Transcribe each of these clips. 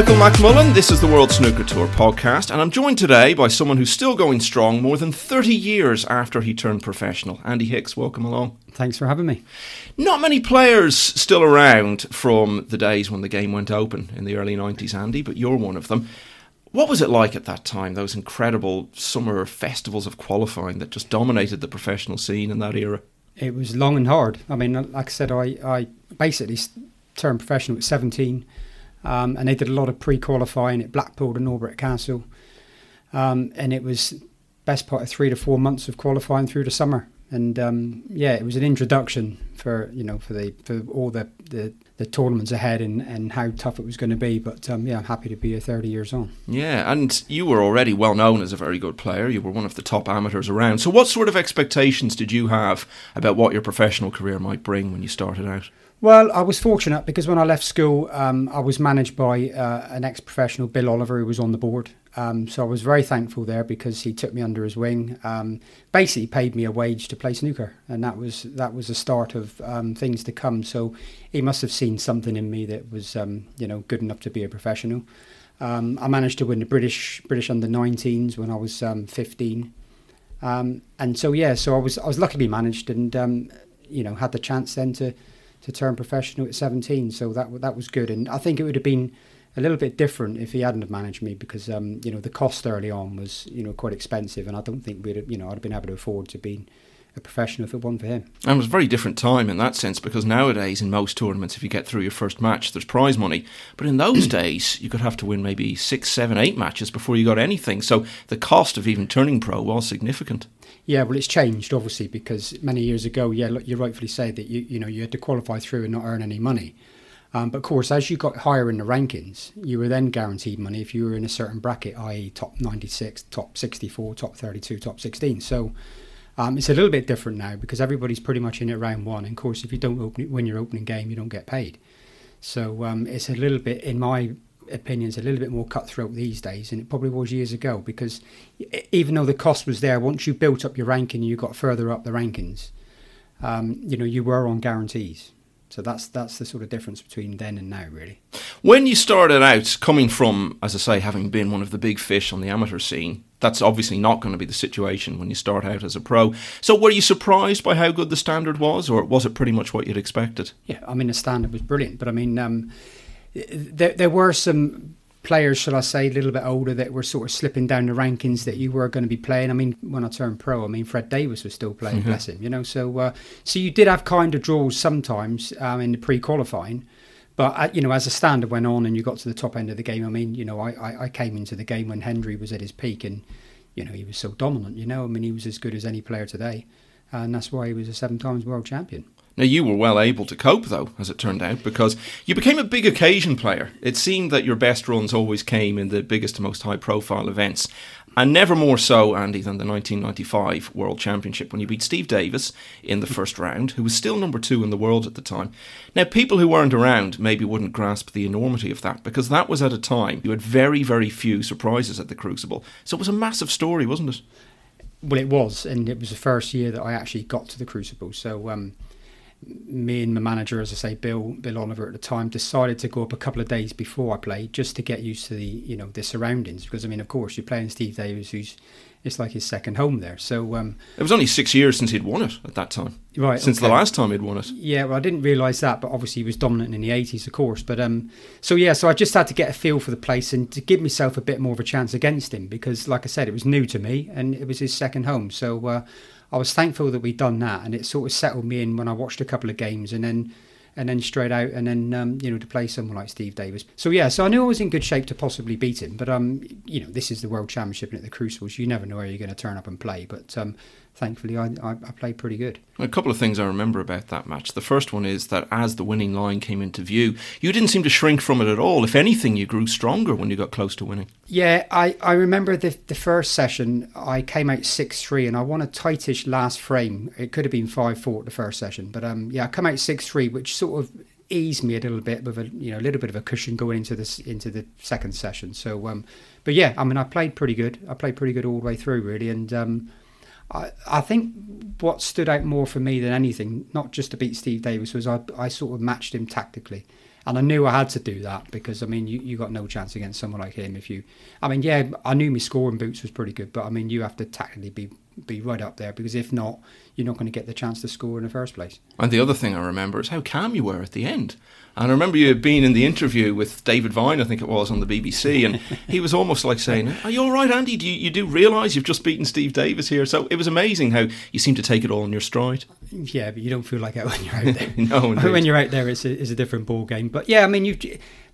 Michael McMullen. This is the World Snooker Tour podcast, and I'm joined today by someone who's still going strong more than 30 years after he turned professional. Andy Hicks, welcome along. Thanks for having me. Not many players still around from the days when the game went open in the early 90s, Andy, but you're one of them. What was it like at that time, those incredible summer festivals of qualifying that just dominated the professional scene in that era? It was long and hard. I mean, like I said, I, I basically turned professional at 17 um, and they did a lot of pre-qualifying at Blackpool and Norbreck Castle, um, and it was best part of three to four months of qualifying through the summer. And um, yeah, it was an introduction for you know for the for all the the, the tournaments ahead and, and how tough it was going to be. But um, yeah, I'm happy to be here 30 years on. Yeah, and you were already well known as a very good player. You were one of the top amateurs around. So, what sort of expectations did you have about what your professional career might bring when you started out? Well, I was fortunate because when I left school, um, I was managed by uh, an ex professional, Bill Oliver, who was on the board. Um, so I was very thankful there because he took me under his wing. Um, basically, paid me a wage to play snooker, and that was that was the start of um, things to come. So he must have seen something in me that was, um, you know, good enough to be a professional. Um, I managed to win the British British under 19s when I was 15, and so yeah, so I was I was luckily managed, and you know had the chance then to to turn professional at 17. So that that was good, and I think it would have been a little bit different if he hadn't have managed me because um, you know the cost early on was you know quite expensive, and I don't think we'd have, you know I'd have been able to afford to be a professional if it wasn't for him. And it was a very different time in that sense because nowadays in most tournaments, if you get through your first match, there's prize money. But in those days, you could have to win maybe six, seven, eight matches before you got anything. So the cost of even turning pro was significant. Yeah, well, it's changed obviously because many years ago, yeah, look, you rightfully say that you you know you had to qualify through and not earn any money. Um, but of course, as you got higher in the rankings, you were then guaranteed money if you were in a certain bracket, i.e., top 96, top 64, top 32, top 16. So um, it's a little bit different now because everybody's pretty much in it round one. And of course, if you don't open, it, win your opening game, you don't get paid. So um, it's a little bit, in my opinions a little bit more cutthroat these days than it probably was years ago because even though the cost was there, once you built up your ranking, you got further up the rankings, um, you know, you were on guarantees. So that's that's the sort of difference between then and now, really. When you started out, coming from, as I say, having been one of the big fish on the amateur scene, that's obviously not going to be the situation when you start out as a pro. So, were you surprised by how good the standard was, or was it pretty much what you'd expected? Yeah, I mean, the standard was brilliant, but I mean, um, there, there were some players, shall I say, a little bit older that were sort of slipping down the rankings that you were going to be playing. I mean, when I turned pro, I mean, Fred Davis was still playing, mm-hmm. bless him, you know. So, uh, so you did have kind of draws sometimes um, in the pre-qualifying, but uh, you know, as the standard went on and you got to the top end of the game, I mean, you know, I, I, I came into the game when Hendry was at his peak, and you know, he was so dominant. You know, I mean, he was as good as any player today, and that's why he was a seven times world champion. Now, you were well able to cope, though, as it turned out, because you became a big occasion player. It seemed that your best runs always came in the biggest and most high profile events, and never more so, Andy, than the 1995 World Championship when you beat Steve Davis in the first round, who was still number two in the world at the time. Now, people who weren't around maybe wouldn't grasp the enormity of that, because that was at a time you had very, very few surprises at the Crucible. So it was a massive story, wasn't it? Well, it was, and it was the first year that I actually got to the Crucible. So, um, me and my manager, as I say, Bill Bill Oliver at the time, decided to go up a couple of days before I played just to get used to the you know the surroundings because I mean, of course, you're playing Steve Davis, who's it's like his second home there. So um, it was only six years since he'd won it at that time. Right, since okay. the last time he'd won it. Yeah, well, I didn't realise that, but obviously he was dominant in the '80s, of course. But um, so yeah, so I just had to get a feel for the place and to give myself a bit more of a chance against him because, like I said, it was new to me and it was his second home. So. Uh, I was thankful that we'd done that, and it sort of settled me in when I watched a couple of games, and then and then straight out, and then um, you know to play someone like Steve Davis. So yeah, so I knew I was in good shape to possibly beat him, but um, you know this is the World Championship and at the Crucibles, you never know where you're going to turn up and play. But um, thankfully, I, I, I, played pretty good. A couple of things I remember about that match. The first one is that as the winning line came into view, you didn't seem to shrink from it at all. If anything, you grew stronger when you got close to winning. Yeah, I, I remember the, the first session, I came out 6 3 and I won a tightish last frame. It could have been 5 4 at the first session, but um, yeah, I come out 6 3, which sort of eased me a little bit with a you know a little bit of a cushion going into this into the second session. So, um, but yeah, I mean, I played pretty good. I played pretty good all the way through, really, and um, I, I think what stood out more for me than anything, not just to beat Steve Davis, was I, I sort of matched him tactically. and I knew I had to do that because I mean you, you got no chance against someone like him if you I mean yeah I knew my scoring boots was pretty good but I mean you have to tactically be be right up there because if not you're not going to get the chance to score in the first place. And the other thing I remember is how calm you were at the end. And I remember you being in the interview with David Vine, I think it was, on the BBC, and he was almost like saying, Are you all right, Andy? Do you, you do realise you've just beaten Steve Davis here? So it was amazing how you seem to take it all in your stride. Yeah, but you don't feel like it when you're out there. no, indeed. when you're out there, it's a, it's a different ball game. But yeah, I mean, you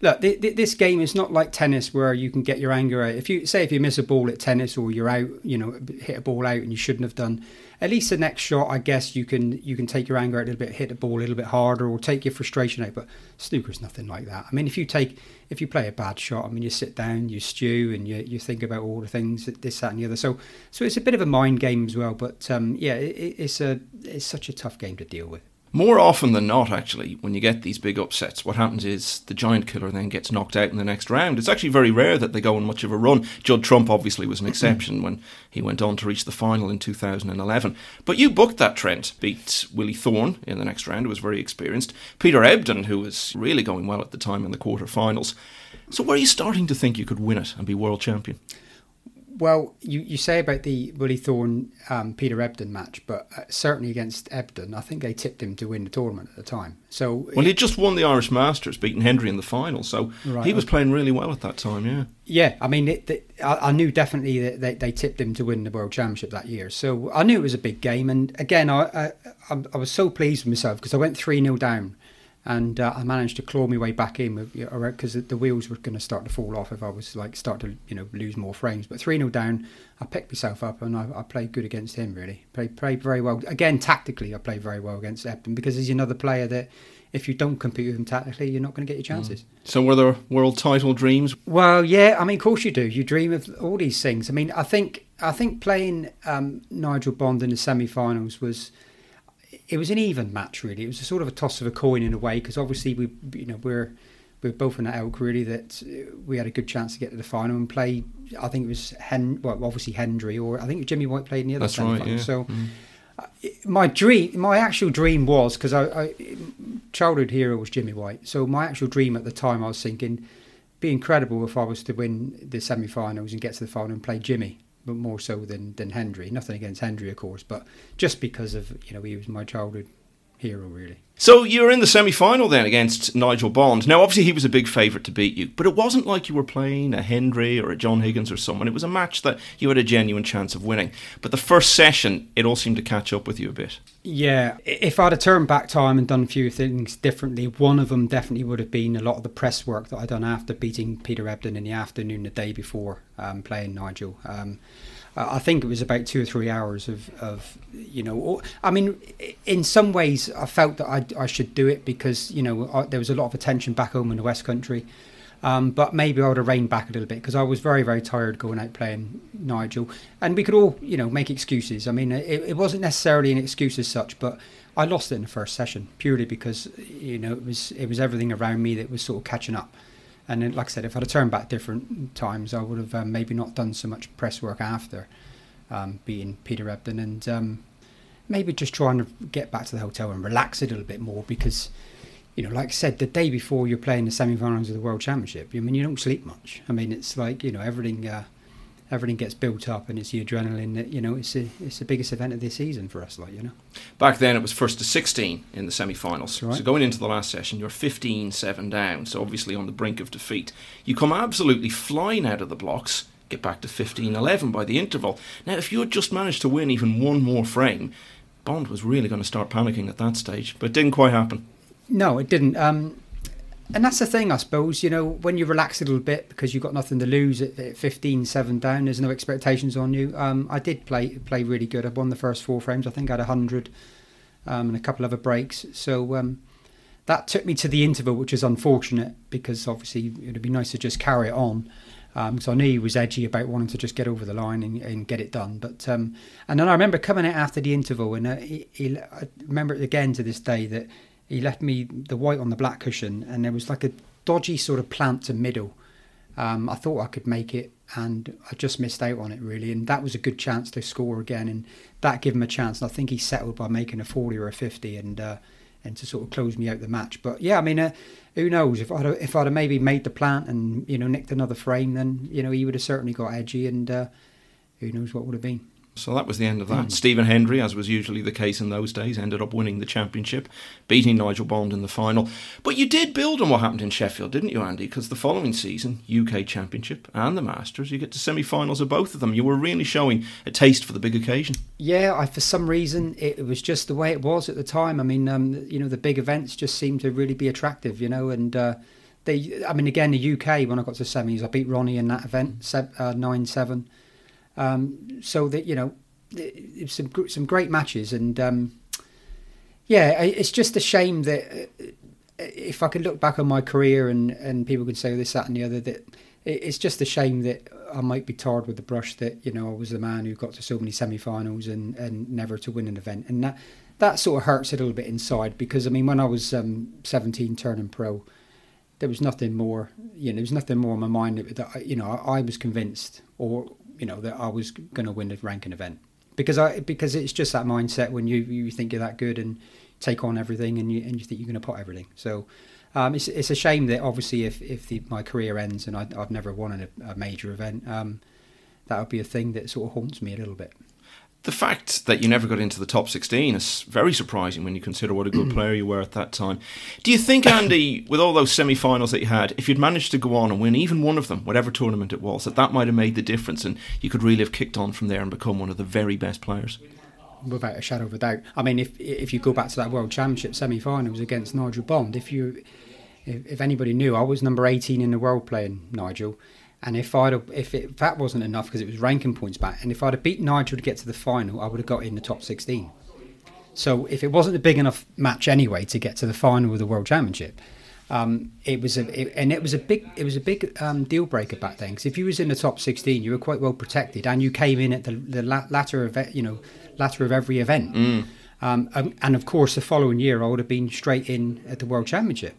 look. Th- th- this game is not like tennis where you can get your anger out. If you say if you miss a ball at tennis or you're out, you know, hit a ball out and you shouldn't have done. At least the next shot, I guess you can you can take your anger out a little bit, hit the ball a little bit harder, or take your frustration out. But snooker's nothing like that. I mean, if you take if you play a bad shot, I mean, you sit down, you stew, and you you think about all the things that this, that, and the other. So so it's a bit of a mind game as well. But um, yeah, it, it's a it's such a tough game to deal with. More often than not, actually, when you get these big upsets, what happens is the giant killer then gets knocked out in the next round. It's actually very rare that they go on much of a run. Judd Trump obviously was an exception when he went on to reach the final in 2011. But you booked that trend, beat Willie Thorne in the next round, who was very experienced, Peter Ebdon, who was really going well at the time in the quarterfinals. So, were you starting to think you could win it and be world champion? Well, you, you say about the Willie Thorne um, Peter Ebdon match, but uh, certainly against Ebdon, I think they tipped him to win the tournament at the time. So well, he just won the Irish Masters, beating Hendry in the final, so right, he was okay. playing really well at that time. Yeah, yeah. I mean, it, it, I, I, knew definitely that they, they, tipped him to win the World Championship that year, so I knew it was a big game. And again, I I, I was so pleased with myself because I went three 0 down and uh, I managed to claw my way back in because the wheels were going to start to fall off if I was like start to you know lose more frames. But three 0 down, I picked myself up and I, I, played good against him. Really played played very well. Again, tactically, I played very well against Ebdon because he's another player that if you don't compete with him tactically, you're not going to get your mm. chances. Mm. So, were there world title dreams? Well, yeah. I mean, of course you do. You dream of all these things. I mean, I think I think playing um, Nigel Bond in the semi-finals was it was an even match really. It was a sort of a toss of a coin in a way because obviously we you know we're we're both in that elk really that we had a good chance to get to the final and play. I think it was Hen well obviously Hendry or I think Jimmy White played in the other That's right, yeah. So. Mm. My dream, my actual dream was because I, I, childhood hero was Jimmy White. So my actual dream at the time, I was thinking, be incredible if I was to win the semi-finals and get to the final and play Jimmy but more so than than Hendry. Nothing against Hendry, of course, but just because of you know he was my childhood hero, really. So you were in the semi-final then against Nigel Bond. Now, obviously, he was a big favourite to beat you, but it wasn't like you were playing a Hendry or a John Higgins or someone. It was a match that you had a genuine chance of winning. But the first session, it all seemed to catch up with you a bit. Yeah, if I'd have turned back time and done a few things differently, one of them definitely would have been a lot of the press work that I'd done after beating Peter Ebdon in the afternoon the day before um, playing Nigel. Um, I think it was about two or three hours of, of you know, I mean, in some ways, I felt that I, I should do it because, you know, I, there was a lot of attention back home in the West Country. Um, but maybe I would have reined back a little bit because I was very, very tired going out playing Nigel. And we could all, you know, make excuses. I mean, it, it wasn't necessarily an excuse as such, but I lost it in the first session purely because, you know, it was it was everything around me that was sort of catching up. And then, like I said, if I'd have turned back different times, I would have um, maybe not done so much press work after um, being Peter Ebdon and um, maybe just trying to get back to the hotel and relax a little bit more because, you know, like I said, the day before you're playing the semi-finals of the World Championship, I mean, you don't sleep much. I mean, it's like you know everything. Uh, everything gets built up and it's the adrenaline that you know it's a, it's the biggest event of the season for us like you know. Back then it was first to 16 in the semi-finals. Right. so going into the last session you're 15-7 down. So obviously on the brink of defeat. You come absolutely flying out of the blocks get back to 15-11 by the interval. Now if you had just managed to win even one more frame bond was really going to start panicking at that stage but it didn't quite happen. No it didn't. Um, and that's the thing, I suppose. You know, when you relax a little bit because you've got nothing to lose at, at 15, 7 down, there's no expectations on you. Um, I did play play really good. I won the first four frames. I think I had 100 um, and a couple of other breaks. So um, that took me to the interval, which is unfortunate because obviously it'd be nice to just carry it on. Um, so I knew he was edgy about wanting to just get over the line and, and get it done. But um, and then I remember coming out after the interval, and uh, he, he, I remember it again to this day that he left me the white on the black cushion, and there was like a dodgy sort of plant to middle. Um, I thought I could make it, and I just missed out on it really. And that was a good chance to score again, and that gave him a chance. And I think he settled by making a forty or a fifty, and uh, and to sort of close me out the match. But yeah, I mean, uh, who knows if I'd if I'd have maybe made the plant and you know nicked another frame, then you know he would have certainly got edgy, and uh, who knows what would have been. So that was the end of that. Mm. Stephen Hendry, as was usually the case in those days, ended up winning the championship, beating Nigel Bond in the final. But you did build on what happened in Sheffield, didn't you, Andy? Because the following season, UK Championship and the Masters, you get to semi-finals of both of them. You were really showing a taste for the big occasion. Yeah, I, for some reason, it, was just the way it was at the time. I mean, um, you know, the big events just seemed to really be attractive, you know, and. Uh, they, I mean, again, the UK when I got to semis, I beat Ronnie in that event, uh, nine seven. Um, so that you know, some some great matches, and um, yeah, it's just a shame that uh, if I could look back on my career and and people could say this, that, and the other, that it's just a shame that I might be tarred with the brush that you know I was the man who got to so many semi-finals and and never to win an event, and that that sort of hurts a little bit inside because I mean when I was um, 17 turning pro, there was nothing more, you know, there was nothing more in my mind that, that you know I, I was convinced or you know that I was going to win the ranking event because I because it's just that mindset when you you think you're that good and take on everything and you and you think you're going to put everything. So um, it's it's a shame that obviously if if the, my career ends and I, have never won a, a major event, um, that would be a thing that sort of haunts me a little bit the fact that you never got into the top 16 is very surprising when you consider what a good mm. player you were at that time. Do you think, Andy, with all those semi finals that you had, if you'd managed to go on and win even one of them, whatever tournament it was, that that might have made the difference and you could really have kicked on from there and become one of the very best players? Without a shadow of a doubt. I mean, if if you go back to that World Championship semi finals against Nigel Bond, if you if, if anybody knew, I was number 18 in the world playing Nigel and if I'd if it, that wasn't enough because it was ranking points back, and if I'd have beat Nigel to get to the final, I would have got in the top 16. So if it wasn't a big enough match anyway to get to the final of the World Championship, um, it was a it, and it was a big it was a big um, deal breaker back then. Because if you was in the top 16, you were quite well protected, and you came in at the, the latter of you know latter of every event. Mm. Um, um, and of course, the following year I would have been straight in at the World Championship.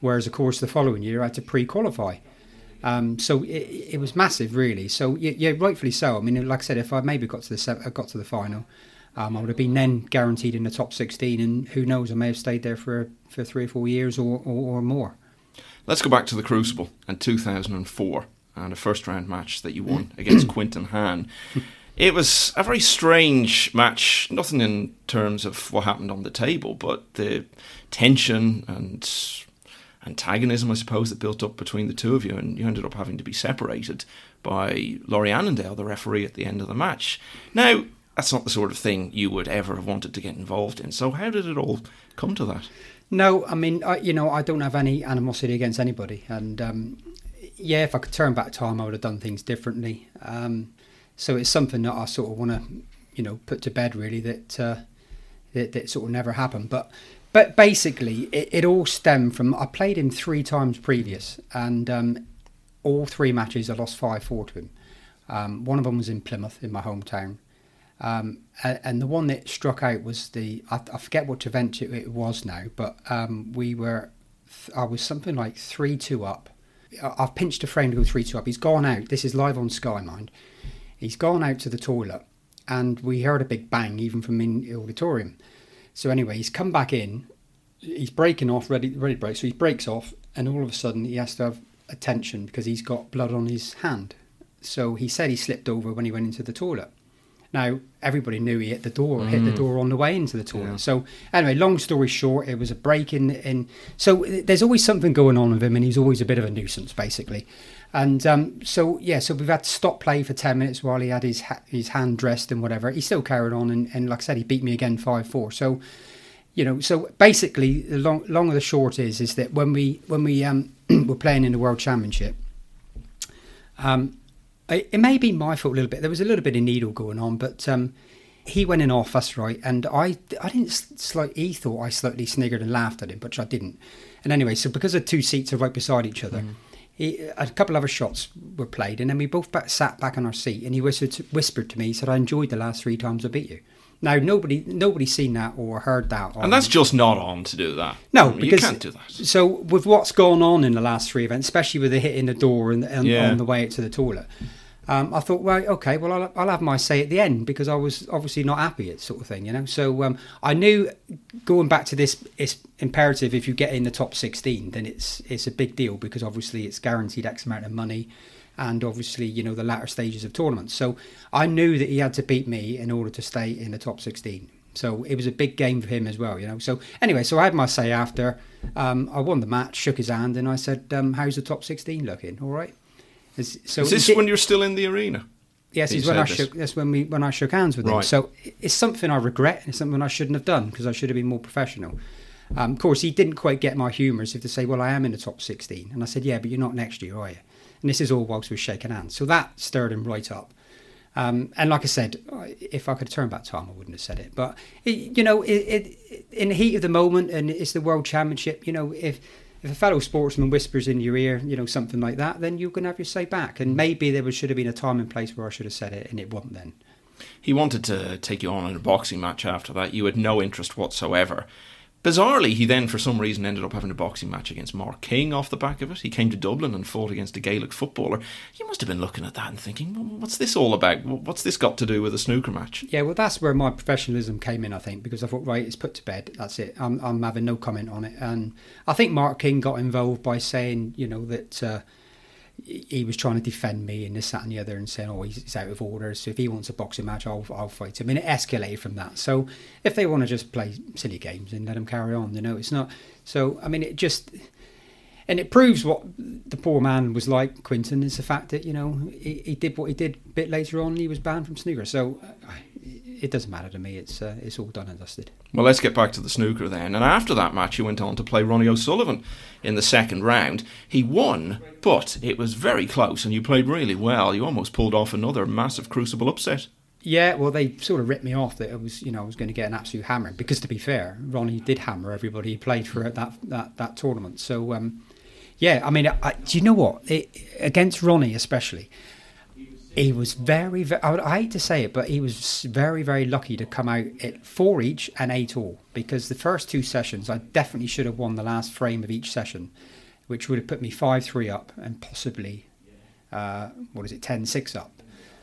Whereas, of course, the following year I had to pre-qualify. Um, so it, it, was massive, really. So yeah, yeah, rightfully so. I mean, like I said, if I maybe got to the uh, got to the final, um, I would have been then guaranteed in the top 16, and who knows, I may have stayed there for for three or four years or, or, or more. Let's go back to the Crucible in 2004 and a first round match that you won against Quinten Hann. It was a very strange match, nothing in terms of what happened on the table, but the tension and antagonism, I suppose, that built up between the two of you, and you ended up having to be separated by Laurie Annandale, the referee, at the end of the match. Now, that's not the sort of thing you would ever have wanted to get involved in. So, how did it all come to that? No, I mean, I, you know, I don't have any animosity against anybody, and um, yeah, if I could turn back time, I would have done things differently. Um, so it's something that I sort of want to, you know, put to bed really that, uh, that that sort of never happened. But but basically, it, it, all stemmed from I played him three times previous, and um, all three matches I lost five four to him. Um, one of them was in Plymouth, in my hometown, um, and, and, the one that struck out was the I, I forget what event it, it was now, but um, we were I was something like three two up. I've pinched a frame to go three two up. He's gone out. This is live on Sky Mind. He's gone out to the toilet, and we heard a big bang even from in the auditorium. So anyway, he's come back in. He's breaking off, ready, ready to break. So he breaks off, and all of a sudden he has to have attention because he's got blood on his hand. So he said he slipped over when he went into the toilet. Now everybody knew he hit the door, mm. hit the mm. door on the way into the toilet. Yeah. So anyway, long story short, it was a break in. In so there's always something going on with him, and he's always a bit of a nuisance, basically. And um, so yeah, so we've had to stop play for ten minutes while he had his ha- his hand dressed and whatever. He still carried on, and, and like I said, he beat me again five four. So you know, so basically, the long long of the short is is that when we when we um, were playing in the World Championship, um, it, it, may be my fault a little bit. There was a little bit of needle going on, but um, he went in off. That's right, and I I didn't slight. He thought I slightly sniggered and laughed at him, but I didn't. And anyway, so because the two seats are right beside each other. Mm he, a couple of other shots were played, and then we both back, sat back on our seat, and he whispered to, whispered to me, he said, "I enjoyed the last three times I beat you." Now nobody nobody's seen that or heard that, and that's just not on to do that. No, because you can't do that. So with what's gone on in the last three events, especially with the hit in the door and, and yeah. on the way out to the toilet, um, I thought, well, okay, well, I'll, I'll, have my say at the end because I was obviously not happy at sort of thing, you know. So um, I knew going back to this, it's imperative if you get in the top 16, then it's it's a big deal because obviously it's guaranteed X amount of money and obviously, you know, the latter stages of tournaments. So I knew that he had to beat me in order to stay in the top 16. So it was a big game for him as well, you know. So anyway, so I had my say after. Um, I won the match, shook his hand, and I said, um, "How's the top 16 looking? All right." So is this did, when you're still in the arena? Yes, it's when I shook. That's when we when I shook hands with right. him. So it's something I regret. It's something I shouldn't have done because I should have been more professional. Um, of course, he didn't quite get my humour as if to say, "Well, I am in the top 16," and I said, "Yeah, but you're not next year, are you?" And this is all whilst we're shaking hands. So that stirred him right up. Um, and like I said, if I could turn back time, I wouldn't have said it. But it, you know, it, it, in the heat of the moment, and it's the World Championship. You know, if if a fellow sportsman whispers in your ear, you know, something like that, then you can have your say back. And mm. maybe there should have been a time and place where I should have said it, and it wasn't then. He wanted to take you on in a boxing match after that. You had no interest whatsoever. Bizarrely, he then, for some reason, ended up having a boxing match against Mark King off the back of it. He came to Dublin and fought against a Gaelic footballer. You must have been looking at that and thinking, well, what's this all about? What's this got to do with a snooker match? Yeah, well, that's where my professionalism came in, I think, because I thought, right, it's put to bed. That's it. I'm, I'm having no comment on it. And I think Mark King got involved by saying, you know, that. Uh, he was trying to defend me and this, that, and the other, and saying, "Oh, he's, out of order. So if he wants a boxing match, I'll, I'll fight him." And it escalated from that. So if they want to just play silly games, and let them carry on. You know, it's not. So I mean, it just and it proves what the poor man was like. Quinten is the fact that you know he, he did what he did. A bit later on, he was banned from snooker. So uh, it doesn't matter to me. It's uh, it's all done and dusted. Well, let's get back to the snooker then. And after that match, he went on to play Ronnie O'Sullivan in the second round. He won, but it was very close, and you played really well. You almost pulled off another massive crucible upset. Yeah, well, they sort of ripped me off that it was, you know, I was going to get an absolute hammer. Because to be fair, Ronnie did hammer everybody he played for that that that tournament. So, um, yeah, I mean, I, do you know what? It, against Ronnie, especially, he was very, very I, hate to say it, but he was very, very lucky to come out at four each and eight all because the first two sessions, I definitely should have won the last frame of each session, which would have put me 5 3 up and possibly, uh, what is it, 10 6 up.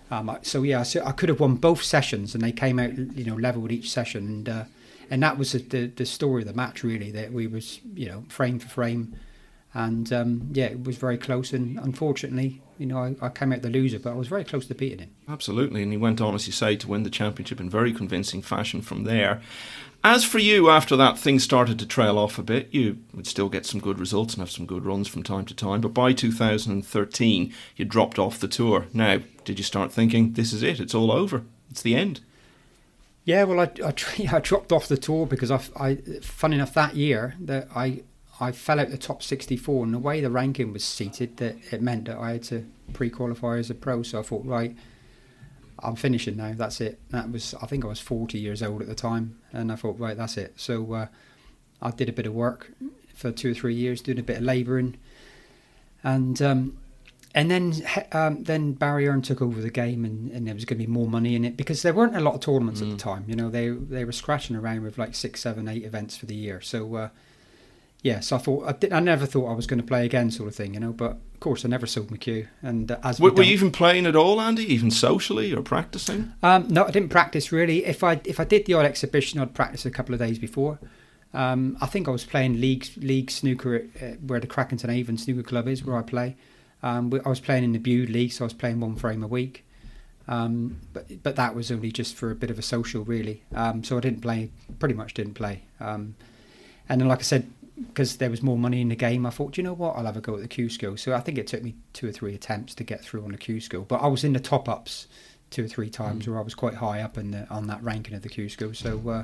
Um, so, yeah, so I could have won both sessions and they came out, you know, level with each session. And, uh, and that was the, the story of the match, really, that we was, you know, frame for frame and um, yeah, it was very close. And unfortunately, you know, I, I, came out the loser, but I was very close to beating him. Absolutely, and he went on, as you say, to win the championship in very convincing fashion from there. As for you, after that, things started to trail off a bit. You would still get some good results and have some good runs from time to time, but by 2013, you dropped off the tour. Now, did you start thinking, this is it, it's all over, it's the end? Yeah, well, I, I, I dropped off the tour because I, I, fun enough, that year that I I fell out the top 64, and the way the ranking was seated, that it meant that I had to pre-qualify as a pro. So I thought, right, I'm finishing now. That's it. That was, I think I was 40 years old at the time, and I thought, right, that's it. So uh, I did a bit of work for two or three years, doing a bit of labouring, and um, and then um, then Barry Hearn took over the game, and, and there was going to be more money in it because there weren't a lot of tournaments mm. at the mm. time. You know, they they were scratching around with like six, seven, eight events for the year. So. Uh, yeah, so I thought I, did, I never thought I was going to play again, sort of thing, you know. But of course, I never sold my cue. And uh, as were, were you even playing at all, Andy? Even socially or practicing? Um, no, I didn't practice really. If I if I did the odd exhibition, I'd practice a couple of days before. Um, I think I was playing league league snooker at, uh, where the Crackington Haven Snooker Club is, where I play. Um, I was playing in the Bude League, so I was playing one frame a week. Um, but but that was only just for a bit of a social, really. Um, so I didn't play, pretty much didn't play. Um, and then, like I said, because there was more money in the game, I thought, you know what, I'll have a go at the Q school. So I think it took me two or three attempts to get through on the Q school, but I was in the top ups two or three times mm. where I was quite high up in the, on that ranking of the Q school. So, uh,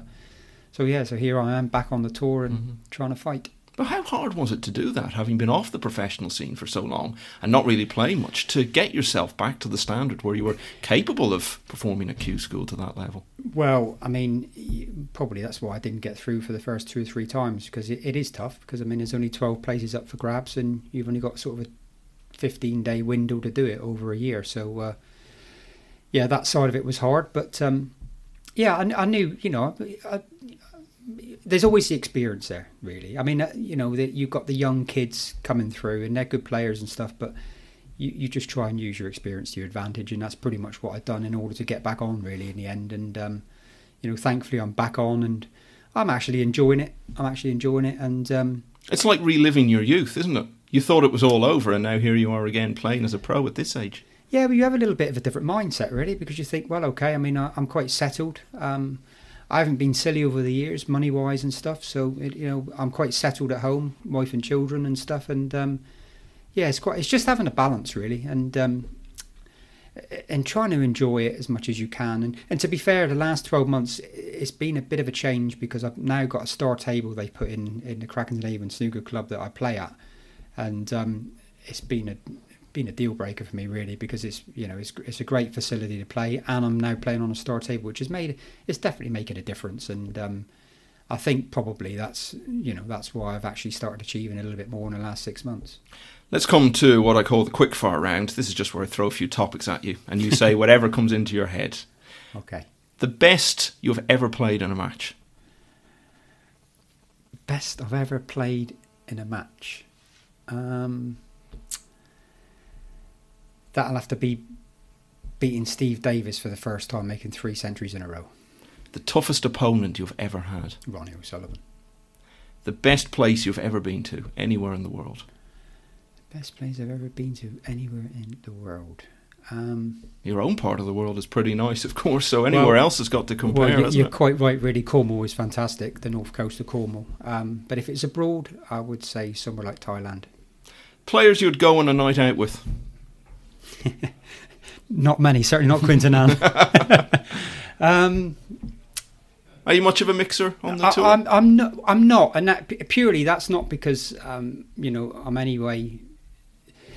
so yeah, so here I am back on the tour and mm-hmm. trying to fight. But how hard was it to do that, having been off the professional scene for so long and not really playing much, to get yourself back to the standard where you were capable of performing at Q school to that level? Well, I mean, probably that's why I didn't get through for the first two or three times because it, it is tough. Because I mean, there's only 12 places up for grabs, and you've only got sort of a 15 day window to do it over a year. So, uh, yeah, that side of it was hard. But um, yeah, I, I, knew, you know, I, there's always the experience there, really. I mean, uh, you know, that you've got the young kids coming through, and they're good players and stuff, but you, you just try and use your experience to your advantage, and that's pretty much what I've done in order to get back on really in the end. And um, you know, thankfully I'm back on, and I'm actually enjoying it. I'm actually enjoying it, and um, It's like reliving your youth, isn't it? You thought it was all over, and now here you are again playing as a pro at this age. Yeah, but you have a little bit of a different mindset, really, because you think, well, okay, I mean, I, I'm quite settled. Um, I haven't been silly over the years, money wise and stuff. So, it, you know, I'm quite settled at home, wife and children and stuff. And um, yeah, it's quite. It's just having a balance, really, and um, and trying to enjoy it as much as you can. And and to be fair, the last 12 months, it's been a bit of a change because I've now got a star table they put in in the Crackington Haven Snooker Club that I play at, and um, it's been a been a deal breaker for me really because it's you know it's it's a great facility to play and I'm now playing on a star table which has made it's definitely making a difference and um, I think probably that's you know that's why I've actually started achieving a little bit more in the last six months. Let's come to what I call the quick fire round. This is just where I throw a few topics at you, and you say whatever comes into your head. Okay. The best you've ever played in a match. Best I've ever played in a match. Um, that'll have to be beating Steve Davis for the first time, making three centuries in a row. The toughest opponent you've ever had. Ronnie O'Sullivan. The best place you've ever been to, anywhere in the world. The best place I've ever been to anywhere in the world. Um, Your own part of the world is pretty nice, of course, so anywhere Well- else has got to compare, well, you're it? quite right, really. Cornwall is fantastic, the north coast of Cornwall. Um, but if it's abroad, I would say somewhere like Thailand. Players you'd go on a night out with. Not many, certainly not Quinten Hann. um, Are you much of a mixer on the I, tour? I'm, I'm not. I'm not, and that purely that's not because um, you know I'm anyway.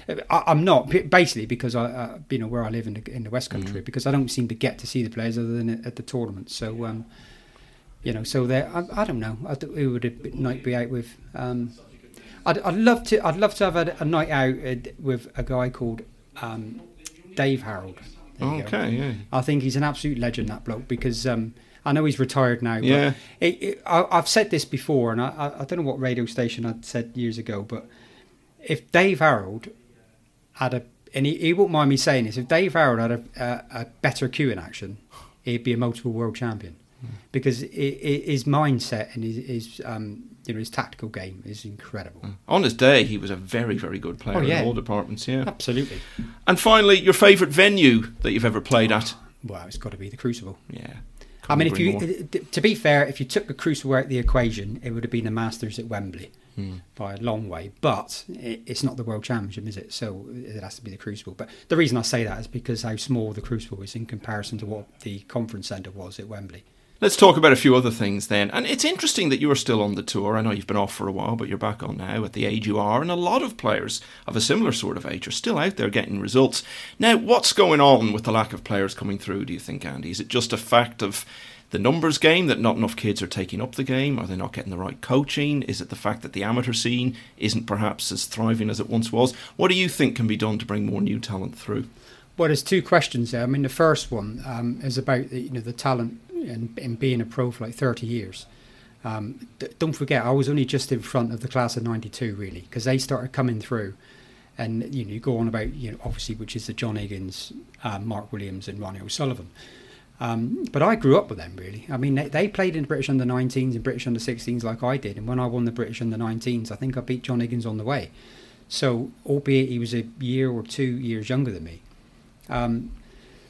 I, I'm not basically because I, uh, you know, where I live in the in the West Country, because I don't seem to get to see the players other than at, the tournament. So, um, you know, so there. I, I don't know. I, who would a night be out with? Um, I'd, I'd love to. I'd love to have a, a night out uh, with a guy called um, Dave Harold. Okay, yeah. I think he's an absolute legend, that bloke, because um, I know he's retired now. Yeah. it, it, I, I've said this before, and I, I, don't know what radio station I'd said years ago, but if Dave Harold had a, and he, he won't mind me saying this, if Dave Harold had a, a, a better cueing action, he'd be a multiple world champion. Hmm. Because i i his mindset and his, his um, you know his tactical game is incredible. On his day, he was a very, very good player Oh, yeah. in all departments, yeah. Absolutely. And finally, your favourite venue that you've ever played at? Well, it's got to be the Crucible. Yeah. I mean, if you, more. to be fair, if you took the Crucible out of the equation, it would have been the Masters at Wembley Hmm. by a long way. But it, it's not the World Championship, is it? So it has to be the Crucible. But the reason I say that is because how small the Crucible is in comparison to what the conference centre was at Wembley. Let's talk about a few other things then. And it's interesting that you are still on the tour. I know you've been off for a while, but you're back on now at the age you are. And a lot of players of a similar sort of age are still out there getting results. Now, what's going on with the lack of players coming through, do you think, Andy? Is it just a fact of the numbers game that not enough kids are taking up the game? Are they not getting the right coaching? Is it the fact that the amateur scene isn't perhaps as thriving as it once was? What do you think can be done to bring more new talent through? Well, there's two questions there. I mean, the first one um, is about the, you know the talent and, and being a pro for like 30 years. Um, d- don't forget, I was only just in front of the class of '92, really, because they started coming through, and you know you go on about you know obviously which is the John Higgins, um, Mark Williams, and Ronnie O'Sullivan. Um, but I grew up with them really. I mean, they, they played in the British under 19s and British under 16s like I did, and when I won the British under 19s, I think I beat John Higgins on the way. So, albeit he was a year or two years younger than me, um,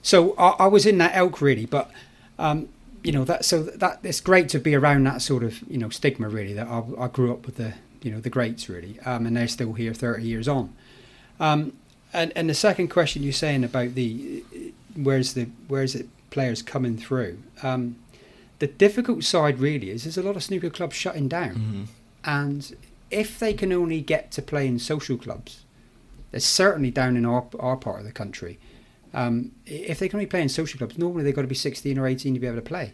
so I, I was in that elk really, but um, you know that so that it's great to be around that sort of you know stigma really that I, I grew up with the you know the greats really, um, and they're still here thirty years on. Um, and and the second question you're saying about the where's the where's it players coming through? Um, the difficult side really is there's a lot of snooker clubs shutting down, and if they can only get to play in social clubs, there's certainly down in our our part of the country. Um, if they can only play in social clubs, normally they've got to be 16 or 18 to be able to play.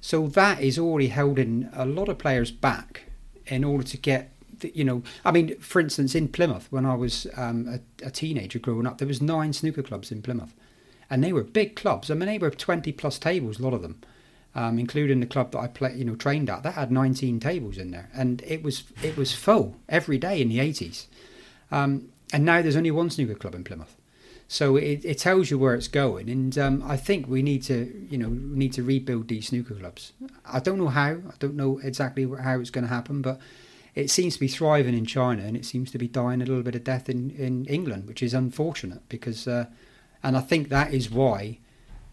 So that is already holding a lot of players back in order to get, the, you know, I mean, for instance, in Plymouth, when I was um, a, a teenager growing up, there was nine snooker clubs in Plymouth, and they were big clubs. I mean, they were 20 plus tables, a lot of them, um, including the club that I play, you know, trained at. That had 19 tables in there, and it was it was full every day in the 80s. Um, and now there's only one snooker club in Plymouth. So it, it tells you where it's going, and um, I think we need to, you know, need to rebuild these snooker clubs. I don't know how. I don't know exactly how it's going to happen, but it seems to be thriving in China, and it seems to be dying a little bit of death in, in England, which is unfortunate because, uh, and I think that is why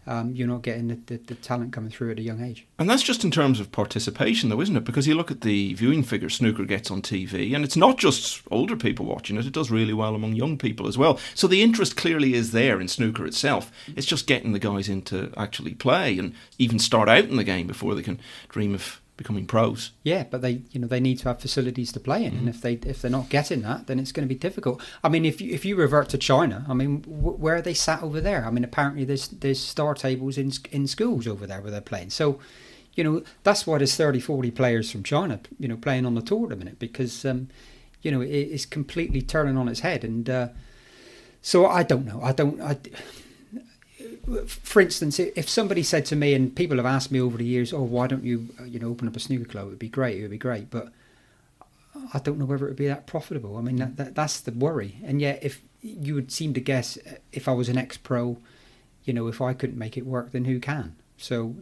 um, you're not getting the, the, the, talent coming through at a young age. And that's just in terms of participation, though, isn't it? Because you look at the viewing figures snooker gets on TV, and it's not just older people watching it, it does really well among young people as well. So the interest clearly is there in snooker itself. It's just getting the guys in to actually play and even start out in the game before they can dream of becoming pros. Yeah, but they you know they need to have facilities to play in, mm-hmm. and if they if they're not getting that, then it's going to be difficult. I mean, if you, if you revert to China, I mean, w- where are they sat over there? I mean, apparently there's there's star tables in in schools over there where they're playing. So, you know, that's why there's 30, 40 players from China, you know, playing on the tour at the minute because, um, you know, it, it's completely turning on its head, and uh, so I don't know. I don't. I, for instance, if somebody said to me, and people have asked me over the years, "Oh, why don't you, uh, you know, open up a snooker club? It would be great. It would be great." But I don't know whether it would be that profitable. I mean, that, that, that's the worry. And yet, if you would seem to guess, uh, if I was an ex-pro, you know, if I couldn't make it work, then who can? So,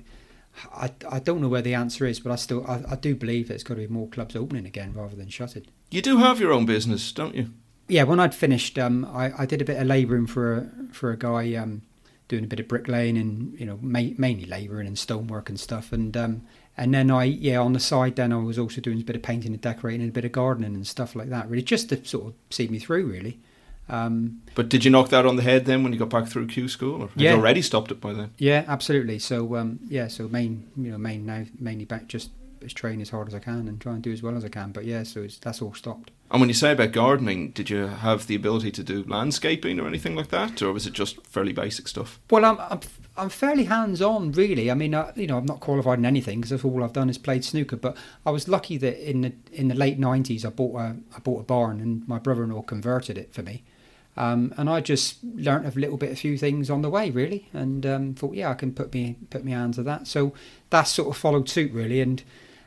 I, I don't know where the answer is, but I still I, I do believe there's got to be more clubs opening again rather than shutting. You do have your own business, don't you? Yeah, when I'd finished, um, I, I did a bit of labouring for a for a guy um, doing a bit of bricklaying and you know ma- mainly labouring and stonework and stuff. And um, and then I yeah on the side then I was also doing a bit of painting and decorating and a bit of gardening and stuff like that. Really, just to sort of see me through really. Um, but did you knock that on the head then when you got back through Q school, or had yeah. you already stopped it by then? Yeah, absolutely. So um, yeah, so main you know main now mainly back just train as hard as I can and try and do as well as I can. But yeah, so that's all stopped. And when you say about gardening, did you have the ability to do landscaping or anything like that, or was it just fairly basic stuff? Well, I'm I'm, I'm fairly hands on, really. I mean, I, you know, I'm not qualified in anything because all I've done is played snooker. But I was lucky that in the in the late '90s, I bought a I bought a barn, and my brother-in-law converted it for me. Um, and I just learnt a little bit, a few things on the way, really, and um, thought, yeah, I can put me put my hands to that. So that sort of followed suit, really, and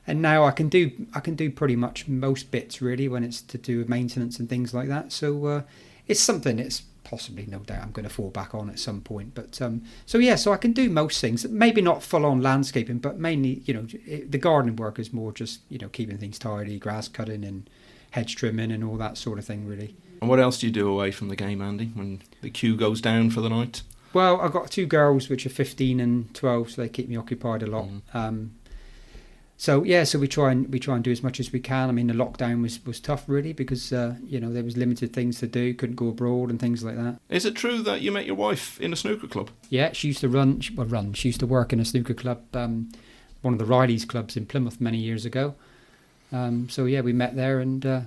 and now I can do I can do pretty much most bits really when it's to do with maintenance and things like that. So uh, it's something it's possibly no doubt I'm going to fall back on at some point. But um, so yeah, so I can do most things. Maybe not full on landscaping, but mainly you know it, the gardening work is more just you know keeping things tidy, grass cutting and hedge trimming and all that sort of thing really. And what else do you do away from the game, Andy, when the cue goes down for the night? Well, I've got two girls which are 15 and 12, so they keep me occupied a lot. Mm. Um, so yeah, so we try and we try and do as much as we can. I mean, the lockdown was, was tough really because uh, you know there was limited things to do, couldn't go abroad and things like that. Is it true that you met your wife in a snooker club? Yeah, she used to run. Well, run. She used to work in a snooker club, um, one of the Riley's clubs in Plymouth many years ago. Um, so yeah, we met there, and uh,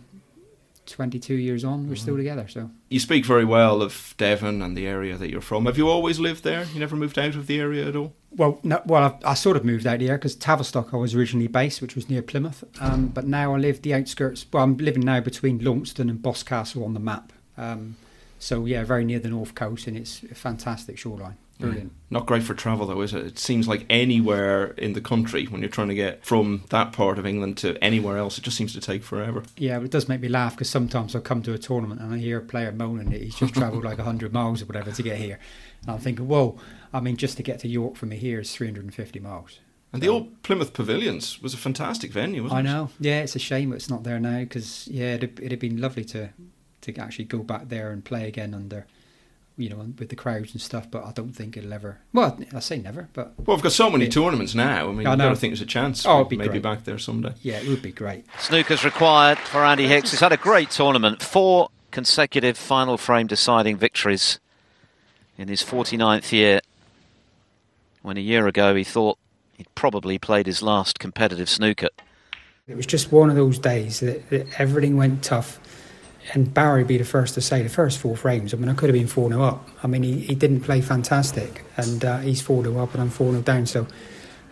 22 years on, we're mm-hmm. still together. So you speak very well of Devon and the area that you're from. Have you always lived there? You never moved out of the area at all? Well, no, well, I, I, sort of moved out here because Tavistock I was originally based, which was near Plymouth. Um, but now I live the outskirts. Well, I'm living now between Launceston and Boscastle on the map. Um, so yeah, very near the north coast, and it's a fantastic shoreline. Brilliant. Mm. Not great for travel though, is it? It seems like anywhere in the country when you're trying to get from that part of England to anywhere else, it just seems to take forever. Yeah, but it does make me laugh because sometimes I come to a tournament and I hear a player moaning that he's just travelled like 100 miles or whatever to get here. And I'm thinking, whoa, I mean, just to get to York from here is 350 miles. And the old Plymouth Pavilions was a fantastic venue, wasn't it? I know. Yeah, it's a shame it's not there now because, yeah, it'd, it'd have been lovely to, to actually go back there and play again under you know, with the crowds and stuff. But I don't think it'll ever. Well, I say never, but well, we've got so many tournaments now. I mean, I don't think there's a chance. Oh, maybe great. back there someday. Yeah, it would be great. Snooker's required for Andy Hicks. He's had a great tournament. Four consecutive final frame deciding victories in his 49th year. When a year ago he thought he'd probably played his last competitive snooker. It was just one of those days that, that everything went tough and Barry be the first to say the first four frames. I mean, I could have been 4 0 up. I mean, he, he didn't play fantastic, and uh, he's 4 0 up, and I'm 4 0 down. So,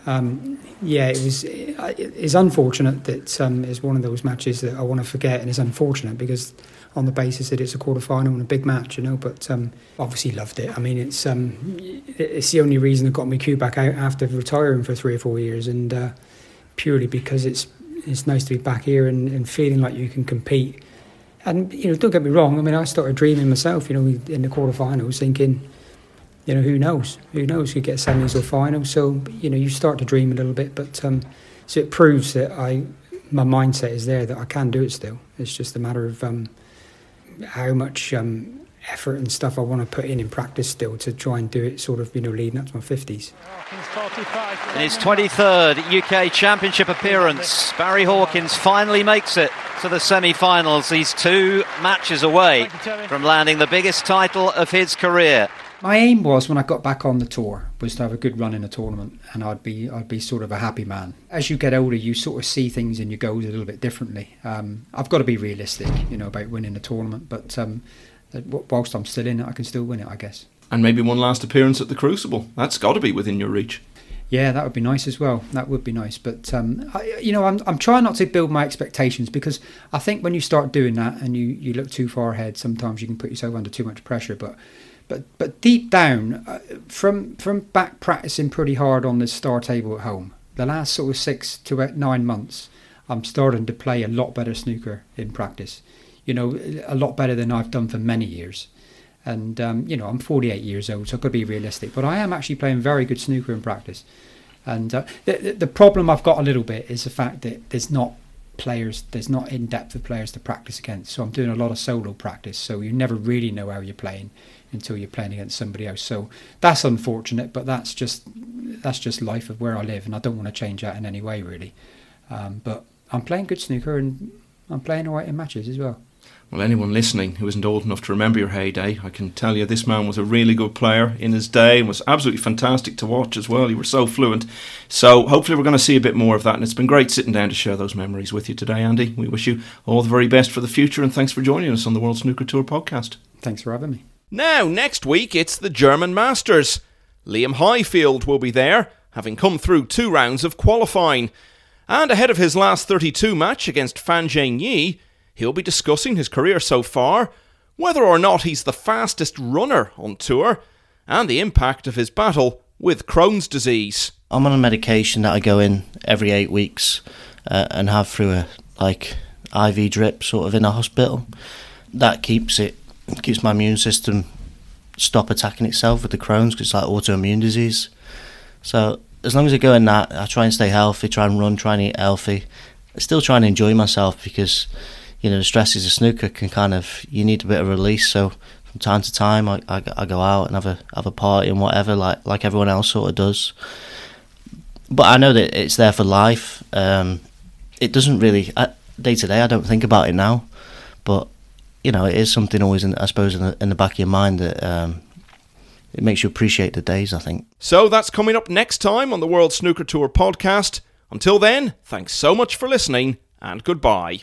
um, yeah, it was it's unfortunate that um, it's one of those matches that I want to forget, and it's unfortunate because on the basis that it's a quarter final and a big match, you know. But um, obviously loved it. I mean, it's um, it's the only reason that got me cue back out after retiring for three or four years, and uh, purely because it's it's nice to be back here and, and feeling like you can compete and you know, don't get me wrong. I mean, I started dreaming myself. You know, in the quarterfinals, thinking, you know, who knows? Who knows? Who get semis or finals? So you know, you start to dream a little bit. But um, so it proves that I, my mindset is there that I can do it still. It's just a matter of um, how much um, effort and stuff I want to put in in practice still to try and do it sort of, you know, leading up to my 50s. In his 23rd UK Championship appearance, Barry Hawkins finally makes it to the semi finals. He's two matches away from landing the biggest title of his career. My aim was when I got back on the tour was to have a good run in a tournament, and I'd be I'd be sort of a happy man. As you get older, you sort of see things and your goals a little bit differently. Um, I've got to be realistic, you know, about winning a tournament, but um, whilst I'm still in it, I can still win it, I guess. And maybe one last appearance at the Crucible. That's got to be within your reach. Yeah, that would be nice as well. That would be nice. But um, I, you know, I'm I'm trying not to build my expectations because I think when you start doing that and you, you look too far ahead, sometimes you can put yourself under too much pressure. But but but deep down, uh, from from back practicing pretty hard on the star table at home, the last sort of six to eight, nine months, I'm starting to play a lot better snooker in practice. You know, a lot better than I've done for many years. And um, you know, I'm 48 years old, so I've got to be realistic. But I am actually playing very good snooker in practice. And uh, the, the problem I've got a little bit is the fact that there's not players, there's not in depth of players to practice against. So I'm doing a lot of solo practice. So you never really know how you're playing until you're playing against somebody else. So that's unfortunate, but that's just that's just life of where I live, and I don't want to change that in any way really. Um, but I'm playing good snooker, and I'm playing alright in matches as well. Well, anyone listening who isn't old enough to remember your heyday, I can tell you this man was a really good player in his day and was absolutely fantastic to watch as well. You were so fluent. So hopefully we're going to see a bit more of that. And it's been great sitting down to share those memories with you today, Andy. We wish you all the very best for the future and thanks for joining us on the World Snooker Tour podcast. Thanks for having me. Now, next week, it's the German Masters. Liam Highfield will be there, having come through two rounds of qualifying. And ahead of his last 32 match against Fan Zheng Yi, he'll be discussing his career so far, whether or not he's the fastest runner on tour, and the impact of his battle with Crohn's disease. I'm on a medication that I go in every eight weeks uh, and have through a like IV drip sort of in a hospital. That keeps it keeps my immune system stop attacking itself with the Crohn's because it's like autoimmune disease. So as long as I go in that, I try and stay healthy, try and run, try and eat healthy. I still try and enjoy myself because you know the stresses of snooker can kind of you need a bit of release. So from time to time, I, I, I go out and have a have a party and whatever, like like everyone else sort of does. But I know that it's there for life. Um, it doesn't really day to day. I don't think about it now, but you know, it is something always, in, I suppose, in the, in the back of your mind that um, it makes you appreciate the days, I think. So that's coming up next time on the World Snooker Tour podcast. Until then, thanks so much for listening and goodbye.